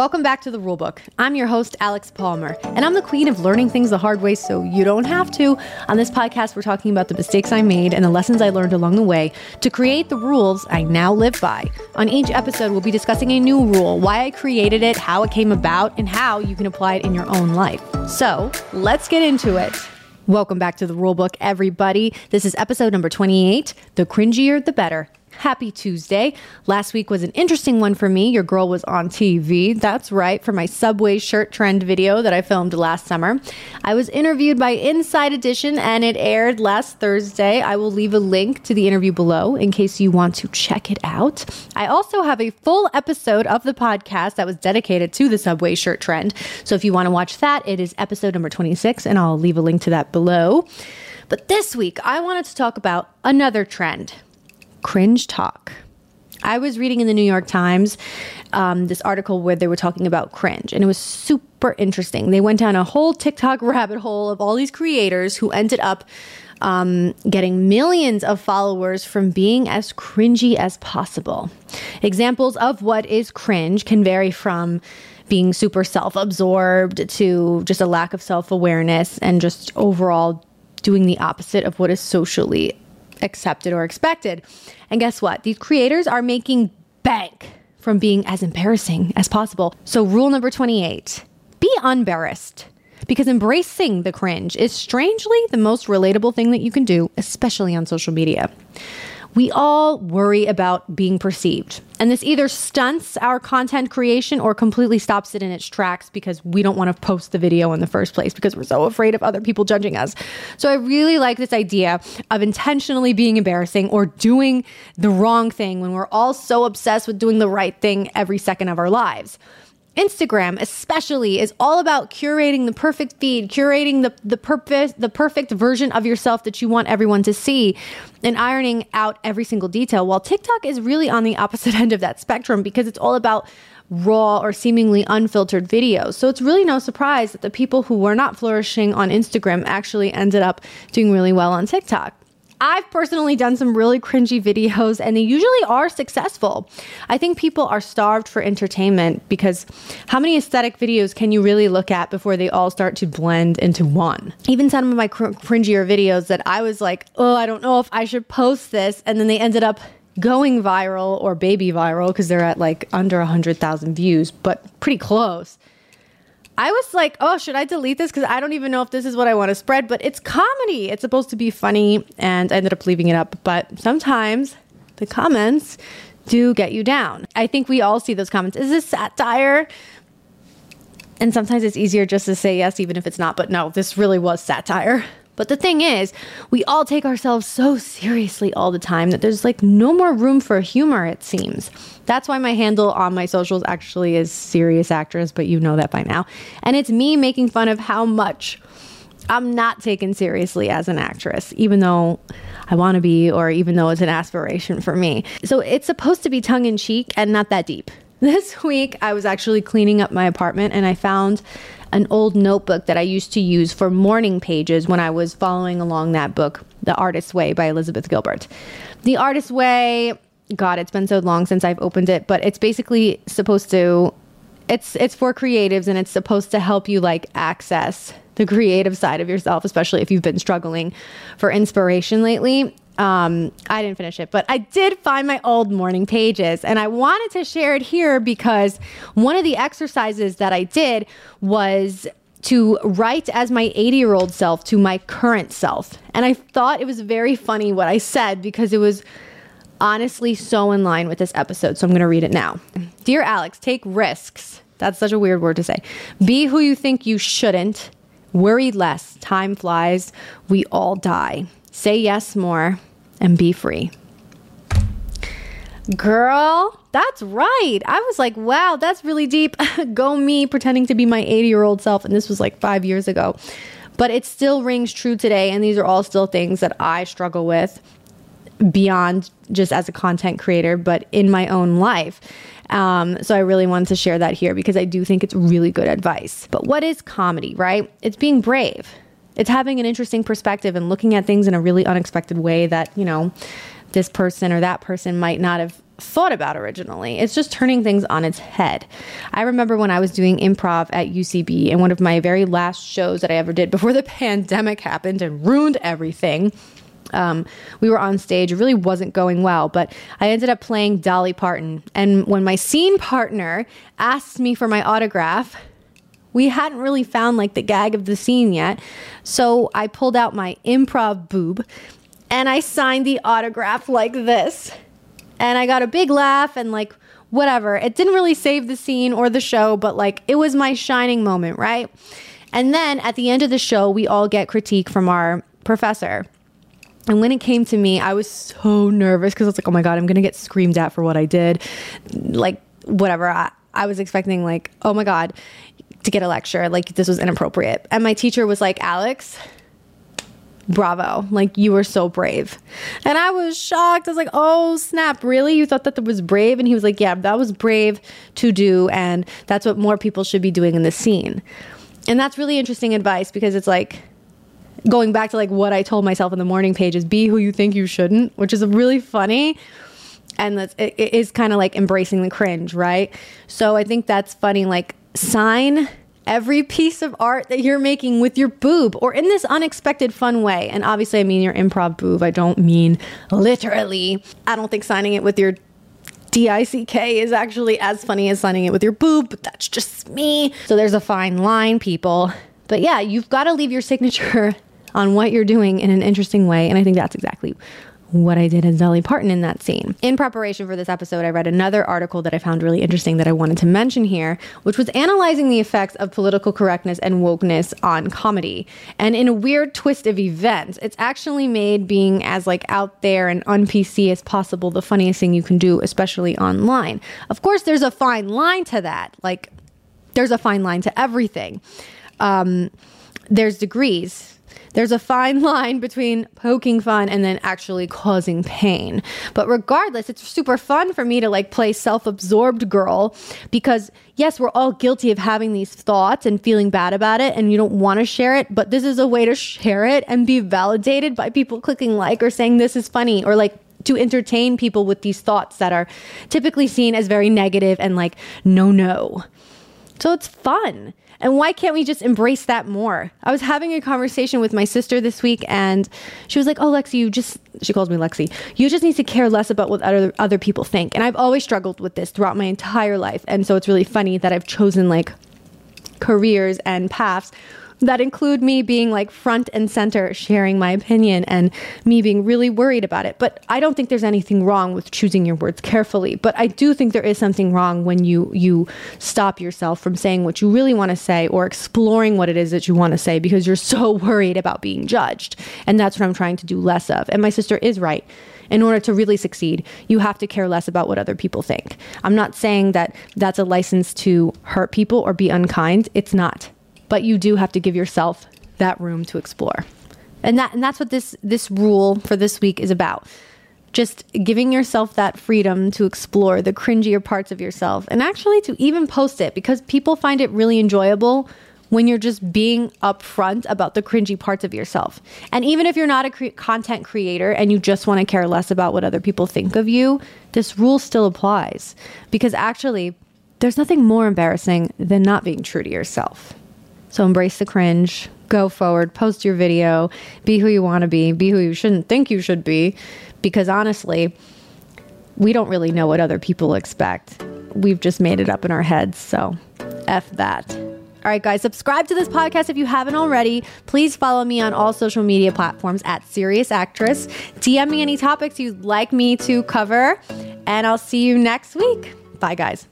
Welcome back to the Rulebook. I'm your host, Alex Palmer, and I'm the queen of learning things the hard way so you don't have to. On this podcast, we're talking about the mistakes I made and the lessons I learned along the way to create the rules I now live by. On each episode, we'll be discussing a new rule, why I created it, how it came about, and how you can apply it in your own life. So let's get into it. Welcome back to the Rulebook, everybody. This is episode number 28 The Cringier, the Better. Happy Tuesday. Last week was an interesting one for me. Your girl was on TV. That's right, for my Subway shirt trend video that I filmed last summer. I was interviewed by Inside Edition and it aired last Thursday. I will leave a link to the interview below in case you want to check it out. I also have a full episode of the podcast that was dedicated to the Subway shirt trend. So if you want to watch that, it is episode number 26, and I'll leave a link to that below. But this week, I wanted to talk about another trend CringeTok. I was reading in the New York Times um, this article where they were talking about cringe, and it was super interesting. They went down a whole TikTok rabbit hole of all these creators who ended up um, getting millions of followers from being as cringy as possible. Examples of what is cringe can vary from being super self absorbed to just a lack of self awareness and just overall doing the opposite of what is socially accepted or expected. And guess what? These creators are making bank from being as embarrassing as possible. So, rule number 28 be embarrassed because embracing the cringe is strangely the most relatable thing that you can do, especially on social media. We all worry about being perceived. And this either stunts our content creation or completely stops it in its tracks because we don't want to post the video in the first place because we're so afraid of other people judging us. So I really like this idea of intentionally being embarrassing or doing the wrong thing when we're all so obsessed with doing the right thing every second of our lives. Instagram especially is all about curating the perfect feed, curating the the purpose the perfect version of yourself that you want everyone to see and ironing out every single detail. While TikTok is really on the opposite end of that spectrum because it's all about raw or seemingly unfiltered videos. So it's really no surprise that the people who were not flourishing on Instagram actually ended up doing really well on TikTok. I've personally done some really cringy videos and they usually are successful. I think people are starved for entertainment because how many aesthetic videos can you really look at before they all start to blend into one? Even some of my cr- cringier videos that I was like, oh, I don't know if I should post this. And then they ended up going viral or baby viral because they're at like under 100,000 views, but pretty close. I was like, oh, should I delete this? Because I don't even know if this is what I want to spread, but it's comedy. It's supposed to be funny, and I ended up leaving it up. But sometimes the comments do get you down. I think we all see those comments. Is this satire? And sometimes it's easier just to say yes, even if it's not. But no, this really was satire. But the thing is, we all take ourselves so seriously all the time that there's like no more room for humor, it seems. That's why my handle on my socials actually is serious actress, but you know that by now. And it's me making fun of how much I'm not taken seriously as an actress, even though I want to be, or even though it's an aspiration for me. So it's supposed to be tongue in cheek and not that deep. This week, I was actually cleaning up my apartment and I found an old notebook that I used to use for morning pages when I was following along that book, The Artist's Way by Elizabeth Gilbert. The Artist's Way, God, it's been so long since I've opened it, but it's basically supposed to it's it's for creatives and it's supposed to help you like access the creative side of yourself, especially if you've been struggling for inspiration lately. Um, I didn't finish it, but I did find my old morning pages and I wanted to share it here because one of the exercises that I did was to write as my 80 year old self to my current self. And I thought it was very funny what I said because it was honestly so in line with this episode. So I'm going to read it now. Dear Alex, take risks. That's such a weird word to say. Be who you think you shouldn't. Worry less. Time flies. We all die. Say yes more and be free. Girl, that's right. I was like, wow, that's really deep. Go me pretending to be my 80 year old self. And this was like five years ago. But it still rings true today. And these are all still things that I struggle with beyond just as a content creator, but in my own life. Um, so I really wanted to share that here because I do think it's really good advice. But what is comedy, right? It's being brave. It's having an interesting perspective and looking at things in a really unexpected way that, you know, this person or that person might not have thought about originally. It's just turning things on its head. I remember when I was doing improv at UCB and one of my very last shows that I ever did before the pandemic happened and ruined everything. Um, we were on stage. It really wasn't going well, but I ended up playing Dolly Parton. And when my scene partner asked me for my autograph, we hadn't really found like the gag of the scene yet. So I pulled out my improv boob and I signed the autograph like this. And I got a big laugh and like whatever. It didn't really save the scene or the show, but like it was my shining moment, right? And then at the end of the show, we all get critique from our professor. And when it came to me, I was so nervous because I was like, oh my God, I'm going to get screamed at for what I did. Like, whatever. I, I was expecting, like, oh my God, to get a lecture. Like, this was inappropriate. And my teacher was like, Alex, bravo. Like, you were so brave. And I was shocked. I was like, oh, snap. Really? You thought that that was brave? And he was like, yeah, that was brave to do. And that's what more people should be doing in the scene. And that's really interesting advice because it's like, going back to like what I told myself in the morning pages, be who you think you shouldn't, which is really funny. And that's, it, it is kind of like embracing the cringe, right? So I think that's funny. Like, sign every piece of art that you're making with your boob or in this unexpected fun way. And obviously, I mean your improv boob. I don't mean literally. I don't think signing it with your DICK is actually as funny as signing it with your boob, but that's just me. So there's a fine line, people. But yeah, you've got to leave your signature on what you're doing in an interesting way. And I think that's exactly what I did as Dolly Parton in that scene. In preparation for this episode, I read another article that I found really interesting that I wanted to mention here, which was analyzing the effects of political correctness and wokeness on comedy. And in a weird twist of events, it's actually made being as like out there and un-PC as possible the funniest thing you can do, especially online. Of course, there's a fine line to that. Like, there's a fine line to everything. Um, there's degrees there's a fine line between poking fun and then actually causing pain. But regardless, it's super fun for me to like play self absorbed girl because, yes, we're all guilty of having these thoughts and feeling bad about it, and you don't want to share it. But this is a way to share it and be validated by people clicking like or saying this is funny or like to entertain people with these thoughts that are typically seen as very negative and like, no, no. So it's fun. And why can't we just embrace that more? I was having a conversation with my sister this week and she was like, Oh, Lexi, you just, she calls me Lexi, you just need to care less about what other, other people think. And I've always struggled with this throughout my entire life. And so it's really funny that I've chosen like careers and paths that include me being like front and center sharing my opinion and me being really worried about it. But I don't think there's anything wrong with choosing your words carefully. But I do think there is something wrong when you you stop yourself from saying what you really want to say or exploring what it is that you want to say because you're so worried about being judged. And that's what I'm trying to do less of. And my sister is right in order to really succeed, you have to care less about what other people think. I'm not saying that that's a license to hurt people or be unkind. It's not but you do have to give yourself that room to explore. And that and that's what this this rule for this week is about. Just giving yourself that freedom to explore the cringier parts of yourself and actually to even post it because people find it really enjoyable when you're just being upfront about the cringy parts of yourself. And even if you're not a cre- content creator and you just want to care less about what other people think of you, this rule still applies because actually there's nothing more embarrassing than not being true to yourself. So embrace the cringe, go forward, post your video, be who you want to be, be who you shouldn't think you should be. Because honestly, we don't really know what other people expect. We've just made it up in our heads. So F that. All right, guys, subscribe to this podcast if you haven't already. Please follow me on all social media platforms at Serious Actress. DM me any topics you'd like me to cover, and I'll see you next week. Bye, guys.